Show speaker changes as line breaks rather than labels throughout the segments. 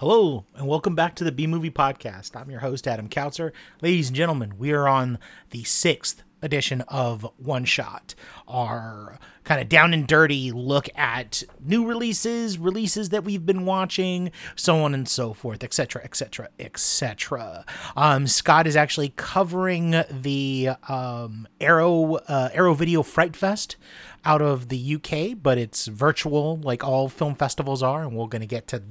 Hello, and welcome back to the B Movie Podcast. I'm your host, Adam Kautzer. Ladies and gentlemen, we are on the sixth edition of One Shot, our kind of down and dirty look at new releases, releases that we've been watching, so on and so forth, etc., etc., etc. Scott is actually covering the um, Arrow uh, Arrow Video Fright Fest out of the UK, but it's virtual like all film festivals are, and we're going to get to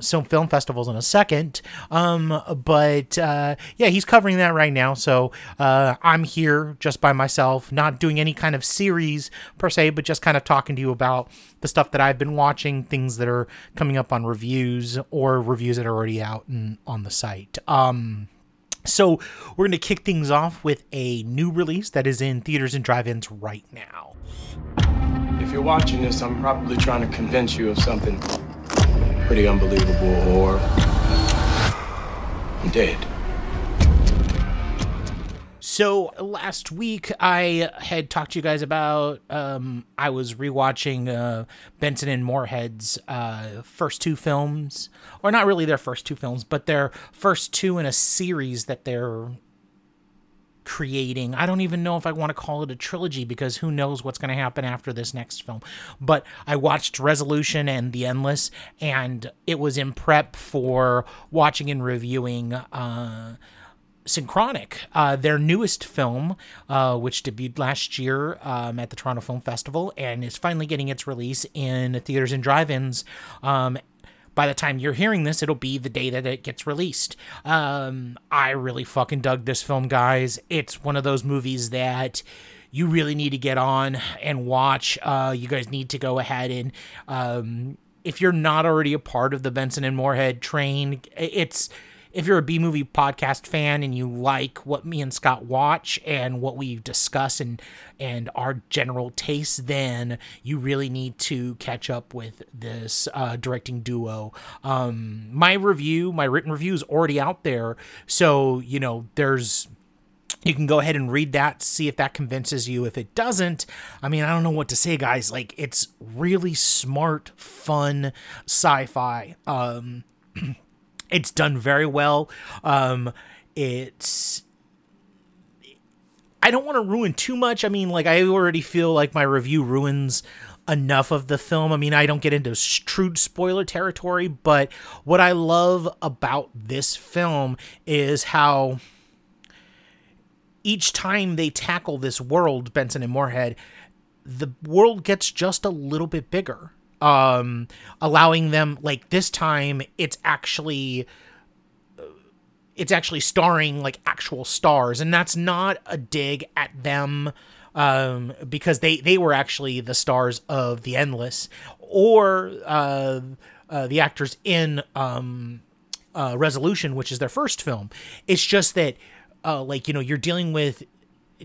some film festivals in a second. Um, but uh, yeah, he's covering that right now, so uh, I'm here just by myself, not doing any kind of series per se, but just kind of talking to you about the stuff that I've been watching, things that are coming up on reviews or reviews that are already out and on the site. Um, so we're going to kick things off with a new release that is in theaters and drive-ins right now.
If you're watching this, I'm probably trying to convince you of something pretty unbelievable, or I'm dead.
So last week I had talked to you guys about um, I was rewatching uh, Benson and Moorhead's uh, first two films, or not really their first two films, but their first two in a series that they're creating. I don't even know if I want to call it a trilogy because who knows what's going to happen after this next film. But I watched Resolution and The Endless, and it was in prep for watching and reviewing. Uh, Synchronic, uh, their newest film, uh, which debuted last year um, at the Toronto Film Festival and is finally getting its release in theaters and drive ins. Um, by the time you're hearing this, it'll be the day that it gets released. Um, I really fucking dug this film, guys. It's one of those movies that you really need to get on and watch. Uh, you guys need to go ahead and um, if you're not already a part of the Benson and Moorhead train, it's if you're a B movie podcast fan and you like what me and Scott watch and what we discuss and and our general taste, then you really need to catch up with this uh, directing duo. Um, my review, my written review is already out there, so you know there's you can go ahead and read that see if that convinces you. If it doesn't i mean i don't know what to say guys. Like it's really smart fun sci-fi. Um it's done very well. Um, it's I don't want to ruin too much. I mean, like I already feel like my review ruins enough of the film. I mean, I don't get into true spoiler territory, but what I love about this film is how each time they tackle this world, Benson and Moorhead, the world gets just a little bit bigger um allowing them like this time it's actually it's actually starring like actual stars. And that's not a dig at them um because they they were actually the stars of the endless or uh, uh the actors in um uh resolution which is their first film. It's just that uh like you know you're dealing with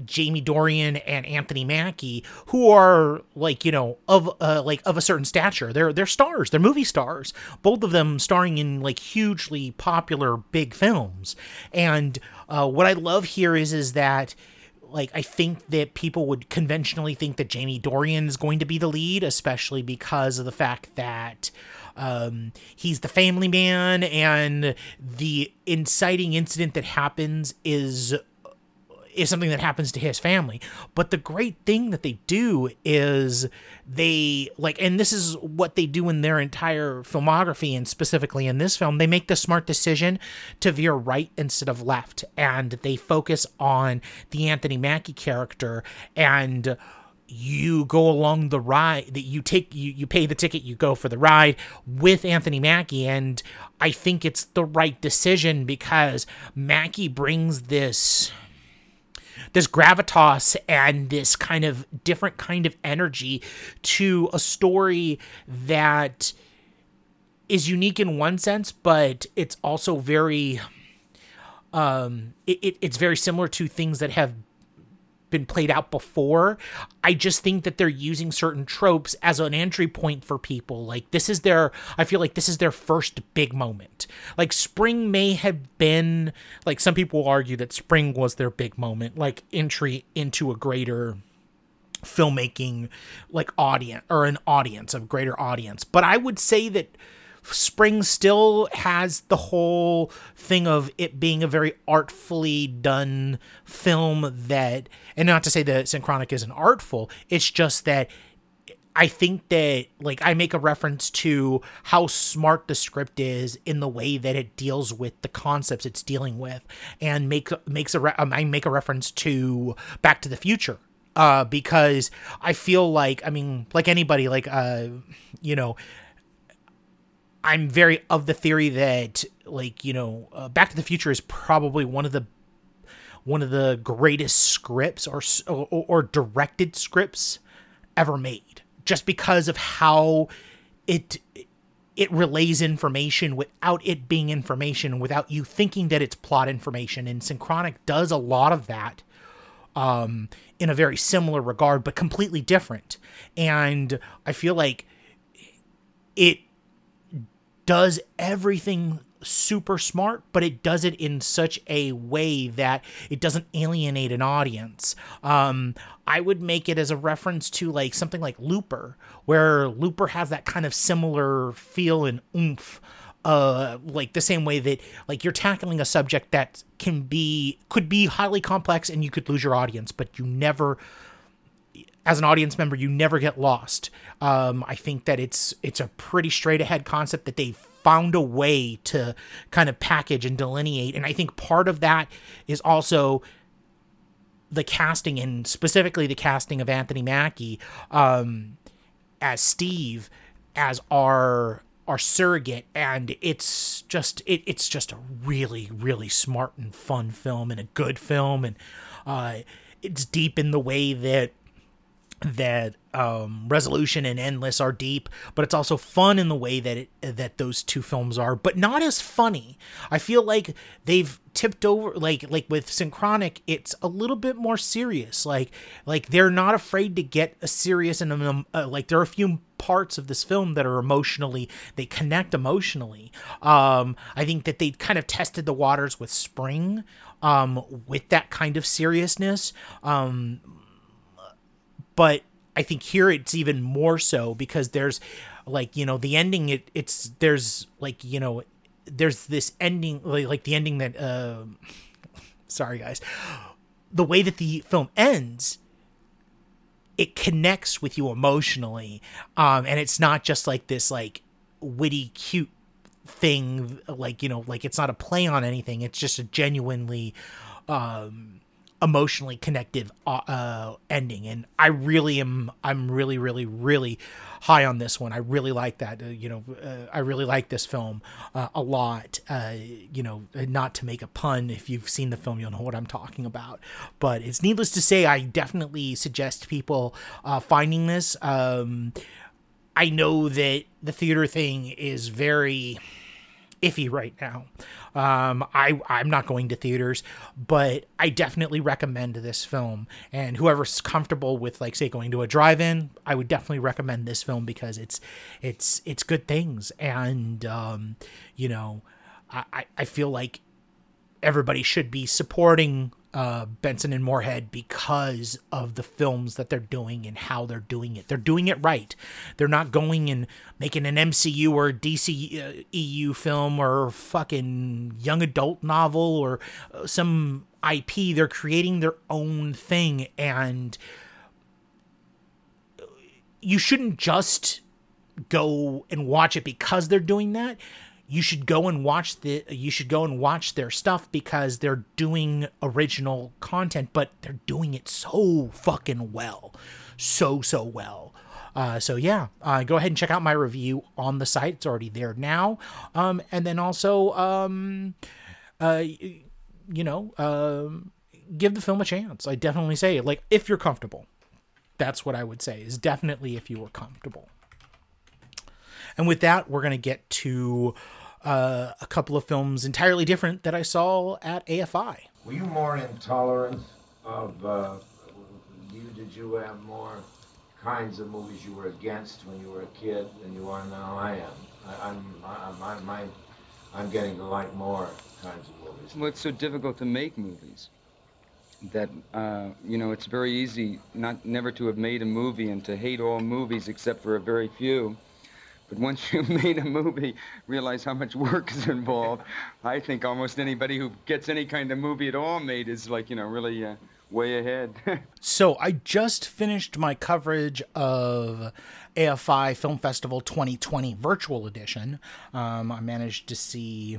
Jamie Dornan and Anthony Mackie, who are like you know of uh, like of a certain stature. They're they're stars. They're movie stars. Both of them starring in like hugely popular big films. And uh, what I love here is is that like I think that people would conventionally think that Jamie Dornan is going to be the lead, especially because of the fact that um, he's the family man, and the inciting incident that happens is is something that happens to his family. But the great thing that they do is they like, and this is what they do in their entire filmography, and specifically in this film, they make the smart decision to veer right instead of left, and they focus on the Anthony Mackie character. And you go along the ride that you take you, you pay the ticket you go for the ride with anthony mackie. And i think it's the right decision because mackie brings this this gravitas and this kind of different kind of energy to a story that is unique in one sense, but it's also very um it, it, it's very similar to things that have been played out before. I just think that they're using certain tropes as an entry point for people. Like this is their I feel like this is their first big moment. Like Spring may have been like some people argue that Spring was their big moment, like entry into a greater filmmaking like audience or an audience, a greater audience. But I would say that Spring still has the whole thing of it being a very artfully done film that, and not to say that Synchronic isn't artful, it's just that I think that like I make a reference to how smart the script is in the way that it deals with the concepts it's dealing with, and make makes a re- um, I make a reference to Back to the Future uh, because I feel like I mean like anybody like uh you know I'm very of the theory that like you know uh, Back to the Future is probably one of the one of the greatest scripts or or, or directed scripts ever made just because of how it it relays information without it being information without you thinking that it's plot information. And synchronic does a lot of that um, in a very similar regard but completely different. And i feel like it does everything super smart, but it does it in such a way that it doesn't alienate an audience. Um, I would make it as a reference to like something like Looper, where Looper has that kind of similar feel and oomph. Uh, like the same way that like you're tackling a subject that can be could be highly complex and you could lose your audience, but you never as an audience member you never get lost. Um, i think that it's it's a pretty straight ahead concept that they found a way to kind of package and delineate. And I think part of that is also the casting and specifically the casting of Anthony Mackie um, as Steve as our our surrogate. And it's just it, it's just a really really smart and fun film and a good film. And uh, it's deep in the way that that um, resolution and endless are deep but it's also fun in the way that it that those two films are but not as funny. I feel like they've tipped over like like with synchronic it's a little bit more serious. Like like they're not afraid to get a serious and um, uh, like there are a few parts of this film that are emotionally they connect emotionally. Um i think that they kind of tested the waters with spring um with that kind of seriousness. Um but I think here it's even more so because there's like you know the ending it it's there's like you know there's this ending like, like the ending that uh sorry guys. The way that the film ends it connects with you emotionally um and it's not just like this like witty cute thing like you know like it's not a play on anything. It's just a genuinely um emotionally connective uh, uh, ending and i really am i'm really really really high on this one. I really like that uh, you know uh, i really like this film uh, a lot uh, you know not to make a pun if you've seen the film you'll know what i'm talking about but it's needless to say i definitely suggest people finding this. Um, i know that the theater thing is very iffy right now. Um, I I'm not going to theaters, but I definitely recommend this film. And whoever's comfortable with like say going to a drive-in, I would definitely recommend this film because it's it's it's good things. And um, you know, I I feel like everybody should be supporting uh, Benson and Moorhead because of the films that they're doing and how they're doing it. They're doing it right. They're not going and making an MCU or DC uh, EU film or fucking young adult novel or uh, some IP. They're creating their own thing and you shouldn't just go and watch it because they're doing that you should go and watch the you should go and watch their stuff because they're doing original content but they're doing it so fucking well. So so well. Uh, so yeah uh, go ahead and check out my review on the site. It's already there now. Um, and then also um, uh, you know um, give the film a chance. I definitely say like if you're comfortable. That's what i would say is definitely if you were comfortable and with that, we're going to get to uh, a couple of films entirely different that I saw at AFI.
Were you more intolerant of? Uh, you did you have more kinds of movies you were against when you were a kid than you are now? I am. I, I'm. I'm. I'm, I'm getting to like more kinds of movies.
Well, it's so difficult to make movies that uh, you know it's very easy not never to have made a movie and to hate all movies except for a very few But once you made a movie, realize how much work is involved. I think almost anybody who gets any kind of movie at all made is like, you know, really uh, way ahead.
So I just finished my coverage of AFI Film Festival 2020 Virtual Edition. Um, I managed to see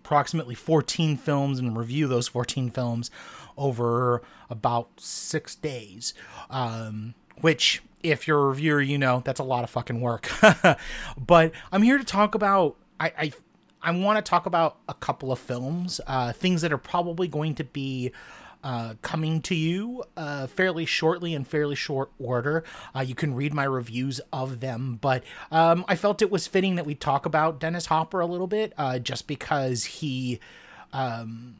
approximately 14 films and review those 14 films over about six days. Um, which, if you're a reviewer, you know that's a lot of fucking work. but I'm here to talk about. I, I I want to talk about a couple of films, uh, things that are probably going to be uh, coming to you uh, fairly shortly in fairly short order. Uh, you can read my reviews of them, but um, I felt it was fitting that we talk about Dennis Hopper a little bit, uh, just because he. Um,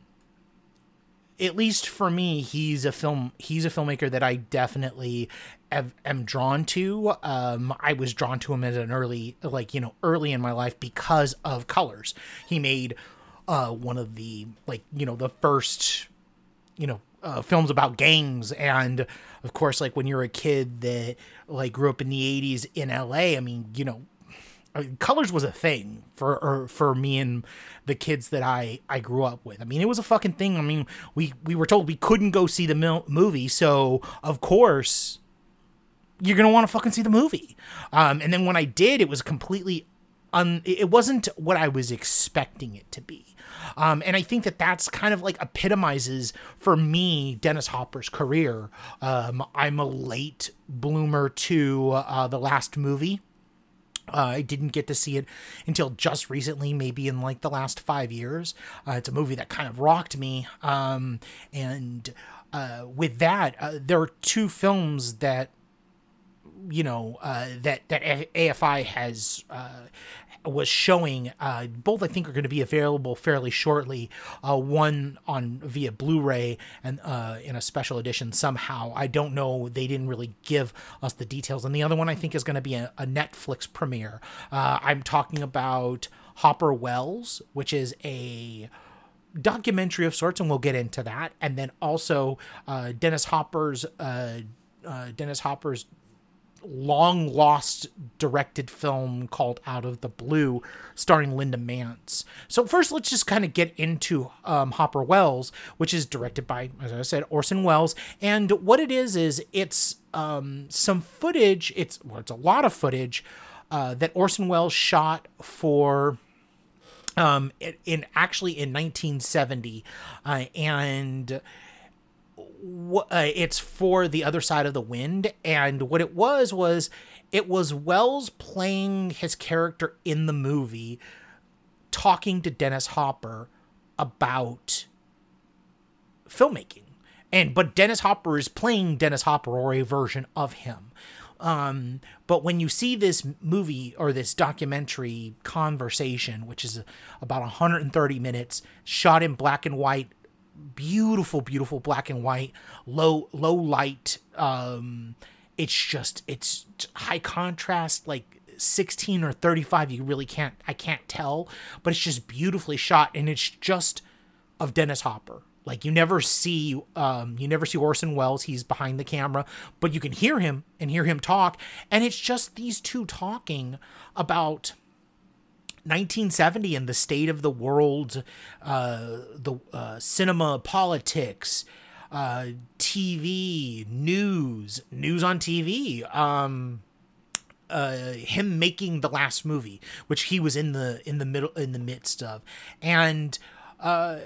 at least for me, he's a film. He's a filmmaker that I definitely am drawn to. Um, I was drawn to him at an early, like you know, early in my life because of Colors. He made uh, one of the like you know the first you know uh, films about gangs and of course like when you're a kid that like grew up in the 80s in la i mean you know I mean, colors was a thing for or for me and the kids that i i grew up with i mean it was a fucking thing i mean we we were told we couldn't go see the mil- movie so of course you're gonna want to fucking see the movie um and then when i did it was completely un it wasn't what i was expecting it to be um, and I think that that's kind of like epitomizes for me Dennis Hopper's career. Um, I'm a late bloomer to uh, the last movie. Uh, I didn't get to see it until just recently, maybe in like the last five years. Uh, it's a movie that kind of rocked me. Um, and uh, with that, uh, there are two films that you know uh, that that AFI has uh, was showing. Uh, both I think are going to be available fairly shortly. Uh, one on via Blu-ray and uh, in a special edition somehow. I don't know. They didn't really give us the details. And the other one I think is going to be a, a Netflix premiere. Uh, I'm talking about Hopper/Welles, which is a documentary of sorts, and we'll get into that. And then also uh, Dennis Hopper's uh, Dennis Hopper's long lost directed film called Out of the Blue, starring Linda Manz. So first, let's just kind of get into um, Hopper/Welles, which is directed by, as I said, Orson Welles. And what it is is it's um, some footage. It's well, it's a lot of footage uh, that Orson Welles shot for um in, in actually in 1970 uh, and uh, it's for the other side of the wind and what it was was it was welles playing his character in the movie talking to dennis hopper about filmmaking. And but dennis hopper is playing dennis hopper or a version of him. Um, but when you see this movie or this documentary conversation which is about 130 minutes shot in black and white beautiful beautiful black and white low low light um it's just it's high contrast like 16 or 35 you really can't i can't tell but it's just beautifully shot and it's just of dennis hopper. Like you never see um you never see orson welles he's behind the camera but you can hear him and hear him talk and it's just these two talking about 1970 and the state of the world, uh, the uh, cinema, politics, uh, TV, news, news on TV. Um, uh, him making the last movie, which he was in the in the middle in the midst of, and uh,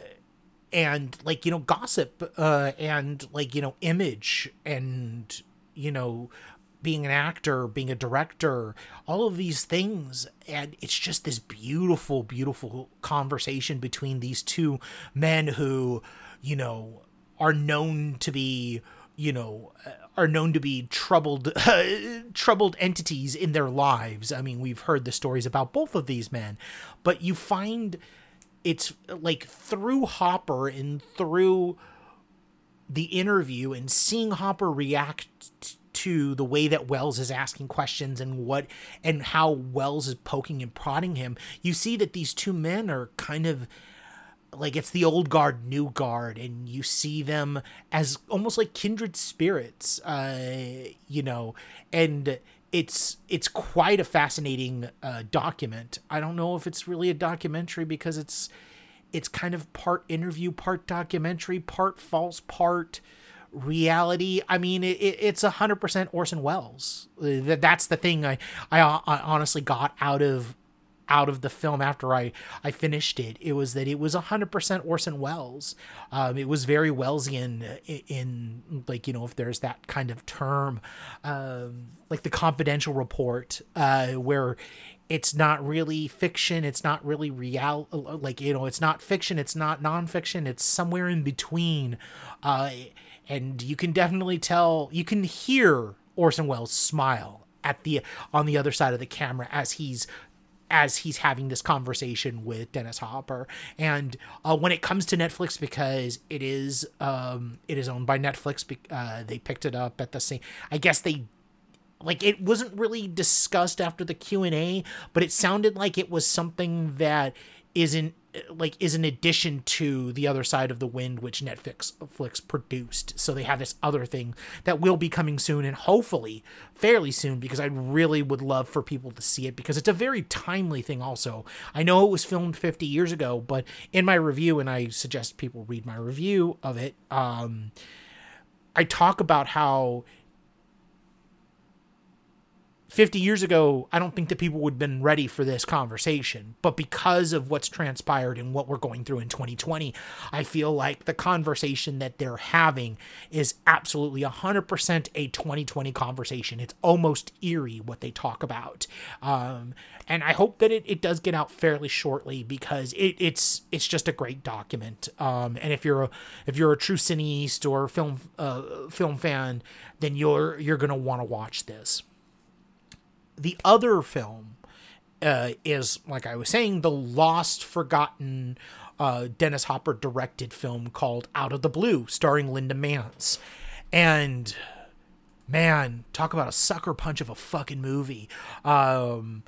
and like you know gossip, uh, and like you know image, and you know being an actor, being a director, all of these things. And it's just this beautiful, beautiful conversation between these two men who, you know, are known to be, you know, are known to be troubled, uh, troubled entities in their lives. I mean, we've heard the stories about both of these men, but you find it's like through Hopper and through the interview and seeing Hopper react to the way that Welles is asking questions and what and how Welles is poking and prodding him, you see that these two men are kind of like it's the old guard, new guard, and you see them as almost like kindred spirits, uh, you know, and it's it's quite a fascinating uh, document. I don't know if it's really a documentary because it's it's kind of part interview, part documentary, part false, part reality. I mean, it, it, it's a hundred percent Orson Welles. That's the thing I, I I honestly got out of out of the film after I, I finished it. It was that it was 100% Orson Welles. Um, it was very Wellesian in, in, like, you know, if there's that kind of term, um, like the confidential report, uh, where it's not really fiction. It's not really real. Like, you know, it's not fiction. It's not nonfiction. It's somewhere in between. Uh, and you can definitely tell, you can hear Orson Welles smile at the on the other side of the camera as he's as he's having this conversation with Dennis Hopper. And uh, when it comes to Netflix, because it is um, it is owned by Netflix, uh, they picked it up at the same. I guess they like it wasn't really discussed after the Q and A, but it sounded like it was something that isn't like is an addition to the other side of the wind which netflix Netflix produced. So they have this other thing that will be coming soon and hopefully fairly soon because i really would love for people to see it because it's a very timely thing also. I know it was filmed 50 years ago but in my review and i suggest people read my review of it um i talk about how 50 years ago, I don't think that people would have been ready for this conversation. But because of what's transpired and what we're going through in 2020, I feel like the conversation that they're having is absolutely 100% a 2020 conversation. It's almost eerie what they talk about. Um, and I hope that it, it does get out fairly shortly because it, it's it's just a great document. Um, and if you're a if you're a true cineast or film uh, film fan, then you're you're gonna want to watch this the other film uh, is, like I was saying, the lost, forgotten uh, Dennis Hopper directed film called Out of the Blue, starring Linda Manz. And man, talk about a sucker punch of a fucking movie. Um,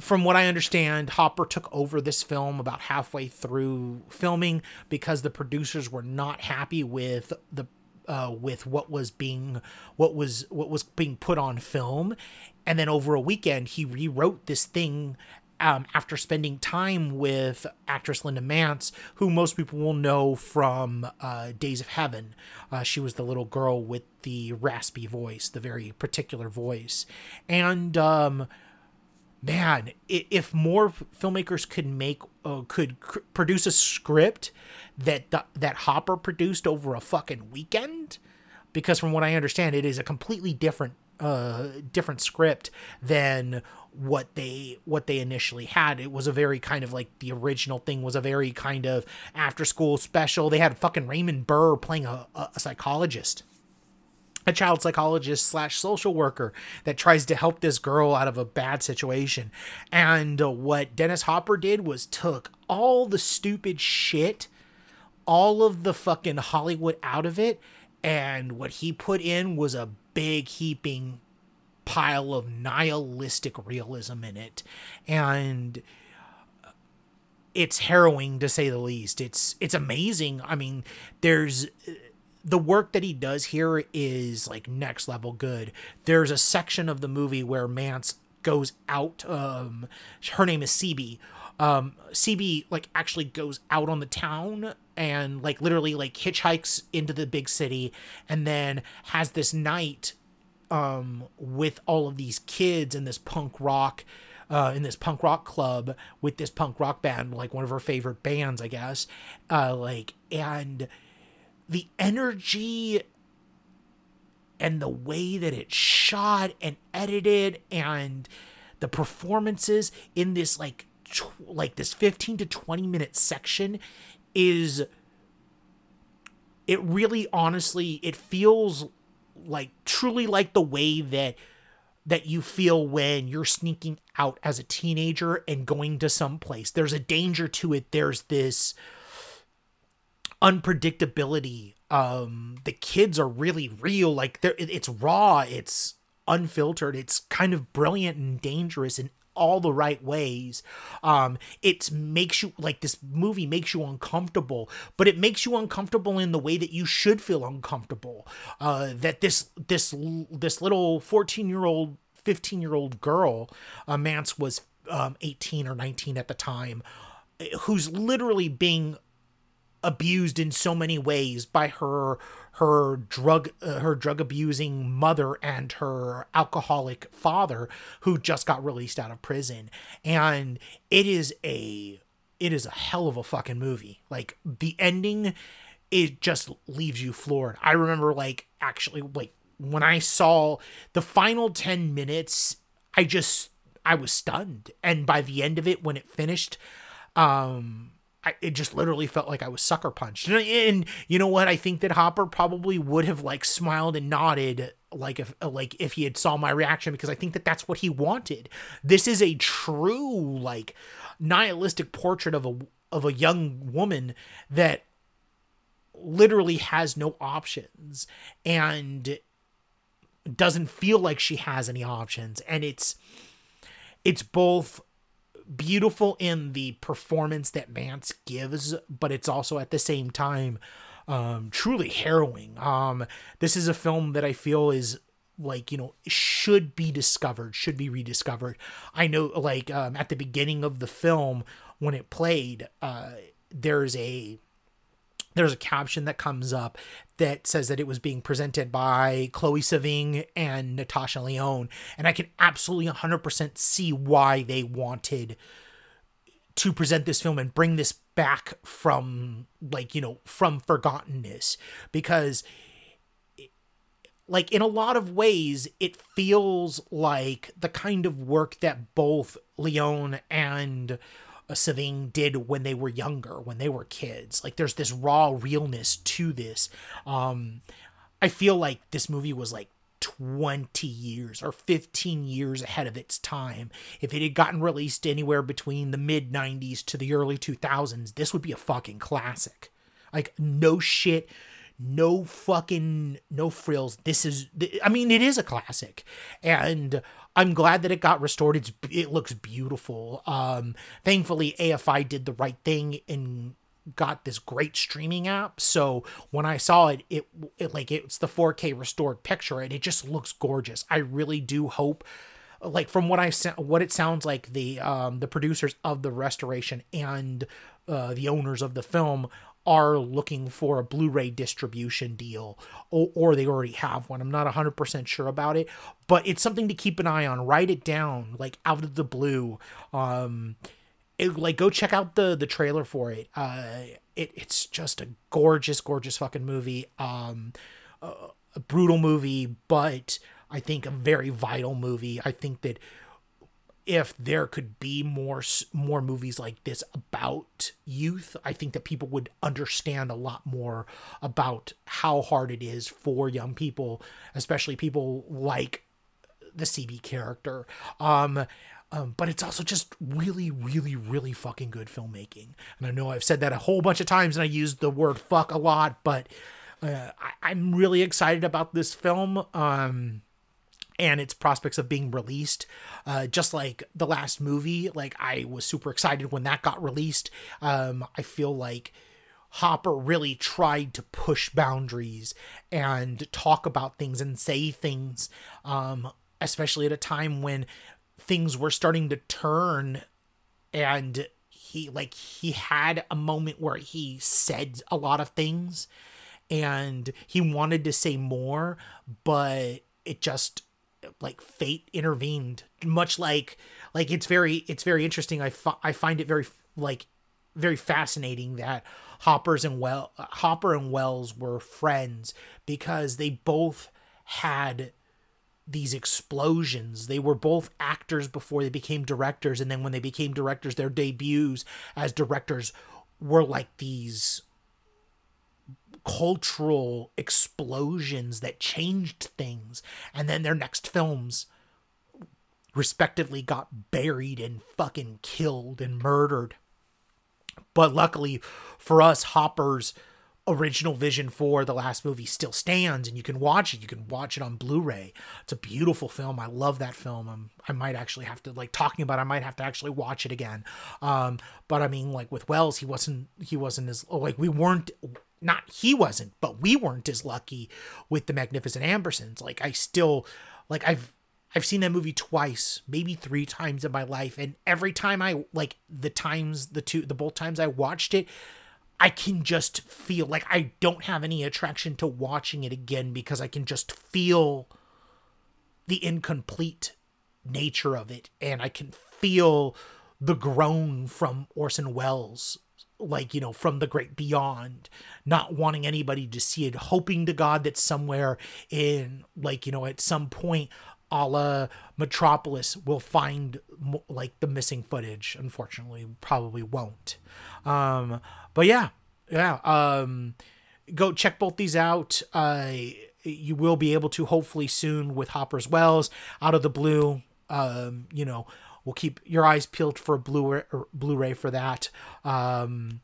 from what I understand, Hopper took over this film about halfway through filming because the producers were not happy with the uh, with what was being what was what was being put on film, and then over a weekend he rewrote this thing um, after spending time with actress Linda Manz, who most people will know from uh, Days of Heaven. Uh, she was the little girl with the raspy voice, the very particular voice. And um, man, if more filmmakers could make, uh, could cr- produce a script that that Hopper produced over a fucking weekend because from what I understand it is a completely different uh different script than what they what they initially had it was a very kind of like the original thing was a very kind of after school special they had fucking Raymond Burr playing a, a psychologist a child psychologist slash social worker that tries to help this girl out of a bad situation and uh, what Dennis Hopper did was took all the stupid shit all of the fucking Hollywood out of it. And what he put in was a big heaping pile of nihilistic realism in it. And it's harrowing to say the least. It's it's amazing. I mean, there's the work that he does here is like next level good. There's a section of the movie where Manz goes out um her name is CB um cb like actually goes out on the town and like literally like hitchhikes into the big city and then has this night um with all of these kids in this punk rock uh, in this punk rock club with this punk rock band, like one of her favorite bands, I guess. Uh, like, and the energy and the way that it's shot and edited and the performances in this like tw- like this 15 to 20 minute section is it really honestly it feels like truly like the way that that you feel when you're sneaking out as a teenager and going to some place. There's a danger to it. There's this unpredictability. Um the kids are really real. Like they're it's raw. It's unfiltered. It's kind of brilliant and dangerous and all the right ways. Um, it makes you like this movie makes you uncomfortable, but it makes you uncomfortable in the way that you should feel uncomfortable. Uh, that this this this little fourteen year old, fifteen year old girl, uh, Manz was um, eighteen or nineteen at the time, who's literally being abused in so many ways by her her drug uh, her drug abusing mother and her alcoholic father who just got released out of prison. And it is a it is a hell of a fucking movie. Like the ending it just leaves you floored. I remember like actually like when i saw the final 10 minutes i just i was stunned. And by the end of it when it finished um I, it just literally felt like I was sucker punched. And, and, you know what? I think that Hopper probably would have like smiled and nodded like if like if he had saw my reaction because I think that that's what he wanted. This is a true like nihilistic portrait of a of a young woman that literally has no options and doesn't feel like she has any options and it's it's both beautiful in the performance that Manz gives, but it's also at the same time um, truly harrowing. Um, this is a film that I feel is like you know should be discovered should be rediscovered i know like um, at the beginning of the film when it played uh, there's a there's a caption that comes up that says that it was being presented by Chloe Sevigny and Natasha Lyonne. And I can absolutely 100% see why they wanted to present this film and bring this back from, like, you know, from forgottenness. Because, like, in a lot of ways, it feels like the kind of work that both Lyonne and Sevigny did when they were younger, when they were kids. Like there's this raw realness to this. Um, I feel like this movie was like 20 years or 15 years ahead of its time. If it had gotten released anywhere between the mid 90s to the early 2000s, this would be a fucking classic. Like, no shit, no fucking, no frills. This is, I mean, it is a classic. And I'm glad that it got restored. It's it looks beautiful. Um, thankfully, AFI did the right thing and got this great streaming app. So when I saw it, it, it like it's the 4K restored picture, and it just looks gorgeous. I really do hope, like from what I what it sounds like, the um the producers of the restoration and uh, the owners of the film are looking for a Blu-ray distribution deal or, or, they already have one. I'm not 100% sure about it, but it's something to keep an eye on. Write it down like out of the blue. Um it, like go check out the the trailer for it. Uh it it's just a gorgeous gorgeous fucking movie. Um a brutal movie, but I think a very vital movie. I think that if there could be more more movies like this about youth i think that people would understand a lot more about how hard it is for young people especially people like the cb character um, um, but it's also just really, really, really fucking good filmmaking. And I know I've said that a whole bunch of times and I use the word fuck a lot, but uh, I, am really excited about this film. Um, and its prospects of being released. Uh, just like the last movie, like I was super excited when that got released. Um, I feel like Hopper really tried to push boundaries and talk about things and say things, um, especially at a time when things were starting to turn and he like he had a moment where he said a lot of things and he wanted to say more but it just like fate intervened much like like it's very it's very interesting. I, fi- I find it very like very fascinating that hoppers and well hopper and welles were friends because they both had these explosions. They were both actors before they became directors and then when they became directors their debuts as directors were like these cultural explosions that changed things. And then their next films respectively got buried and fucking killed and murdered. But luckily for us, Hopper's original vision for the last movie still stands and you can watch it. You can watch it on blu-ray. It's a beautiful film. I love that film. I'm, i might actually have to like talking about it, i might have to actually watch it again. Um but i mean like with welles he wasn't he wasn't as like we weren't not he wasn't but we weren't as lucky with the magnificent ambersons. Like i still like i've I've seen that movie twice, maybe three times in my life, and every time I like the times the two the both times I watched it, I can just feel like I don't have any attraction to watching it again because I can just feel the incomplete nature of it. And I can feel the groan from Orson Welles like you know from the great beyond not wanting anybody to see it hoping to god that somewhere in like you know at some point a la Metropolis will find like the missing footage. Unfortunately, probably won't. Um, but yeah, yeah. Um, go check both these out. Uh, you will be able to hopefully soon with Hopper's Welles out of the blue. Um, you know, we'll keep your eyes peeled for Blu-ray, Blu-ray for that. Um,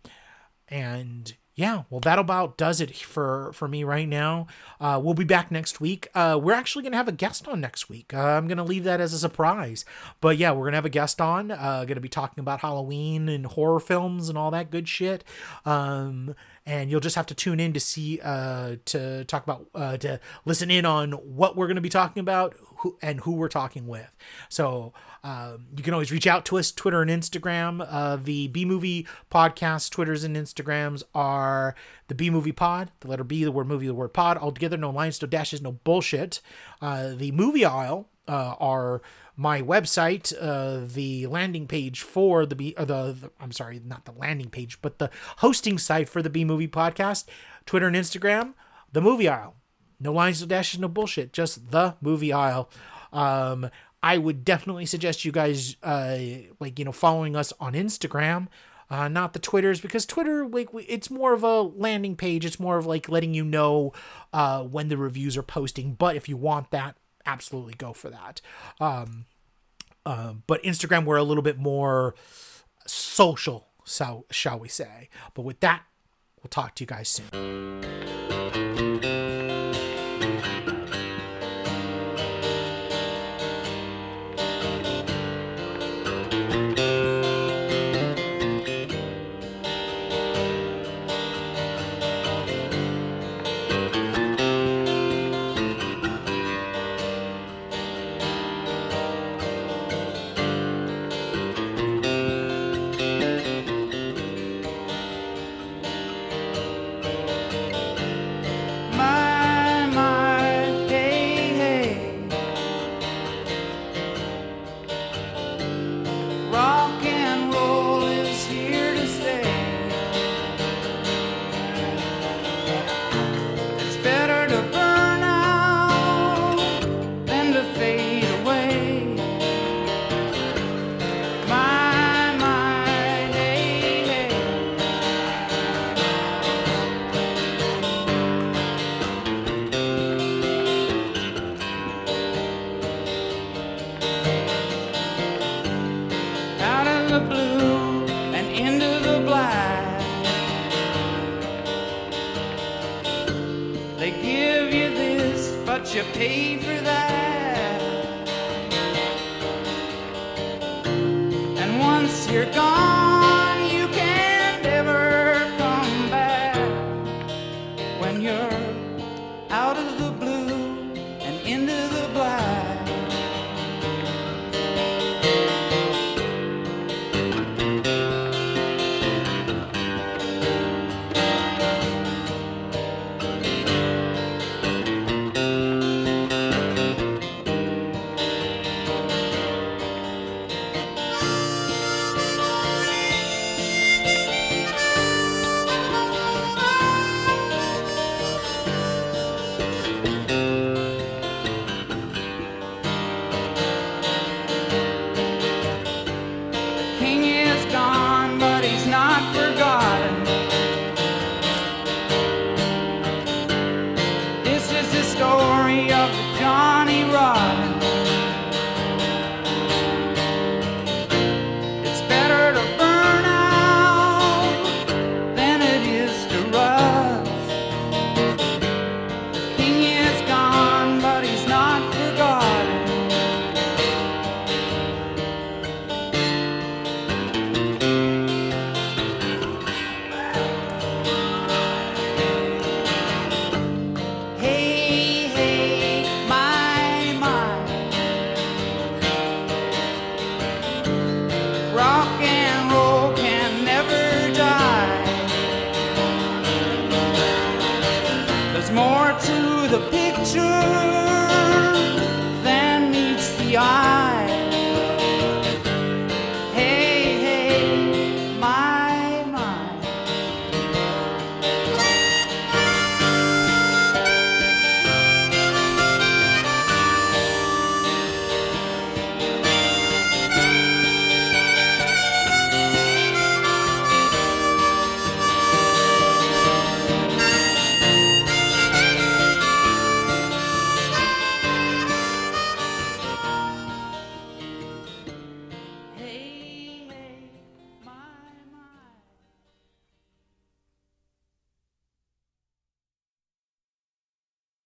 and yeah, well, that about does it for for me right now. Uh, we'll be back next week. Uh, we're actually gonna have a guest on next week. Uh, I'm gonna leave that as a surprise, but yeah, we're gonna have a guest on. Uh, gonna be talking about Halloween and horror films and all that good shit. Um, and you'll just have to tune in to see uh, to talk about uh, to listen in on what we're gonna be talking about who, and who we're talking with. So um, you can always reach out to us, Twitter and Instagram. Uh, the B Movie Podcast Twitters and Instagrams are the B Movie Pod, the letter B, the word movie, the word pod, all together, no lines, no dashes, no bullshit. Uh, the Movie Aisle uh, are my website, uh, the landing page for the B, the, the I'm sorry, not the landing page, but the hosting site for the B Movie Podcast, Twitter and Instagram, the Movie Aisle. No lines, no dashes, no bullshit. Just the movie aisle. Um, I would definitely suggest you guys, uh, like you know, following us on Instagram, uh, not the Twitters, because Twitter, like, it's more of a landing page. It's more of like letting you know uh, when the reviews are posting. But if you want that, absolutely go for that. Um, uh, but Instagram, we're a little bit more social, so shall we say? But with that, we'll talk to you guys soon.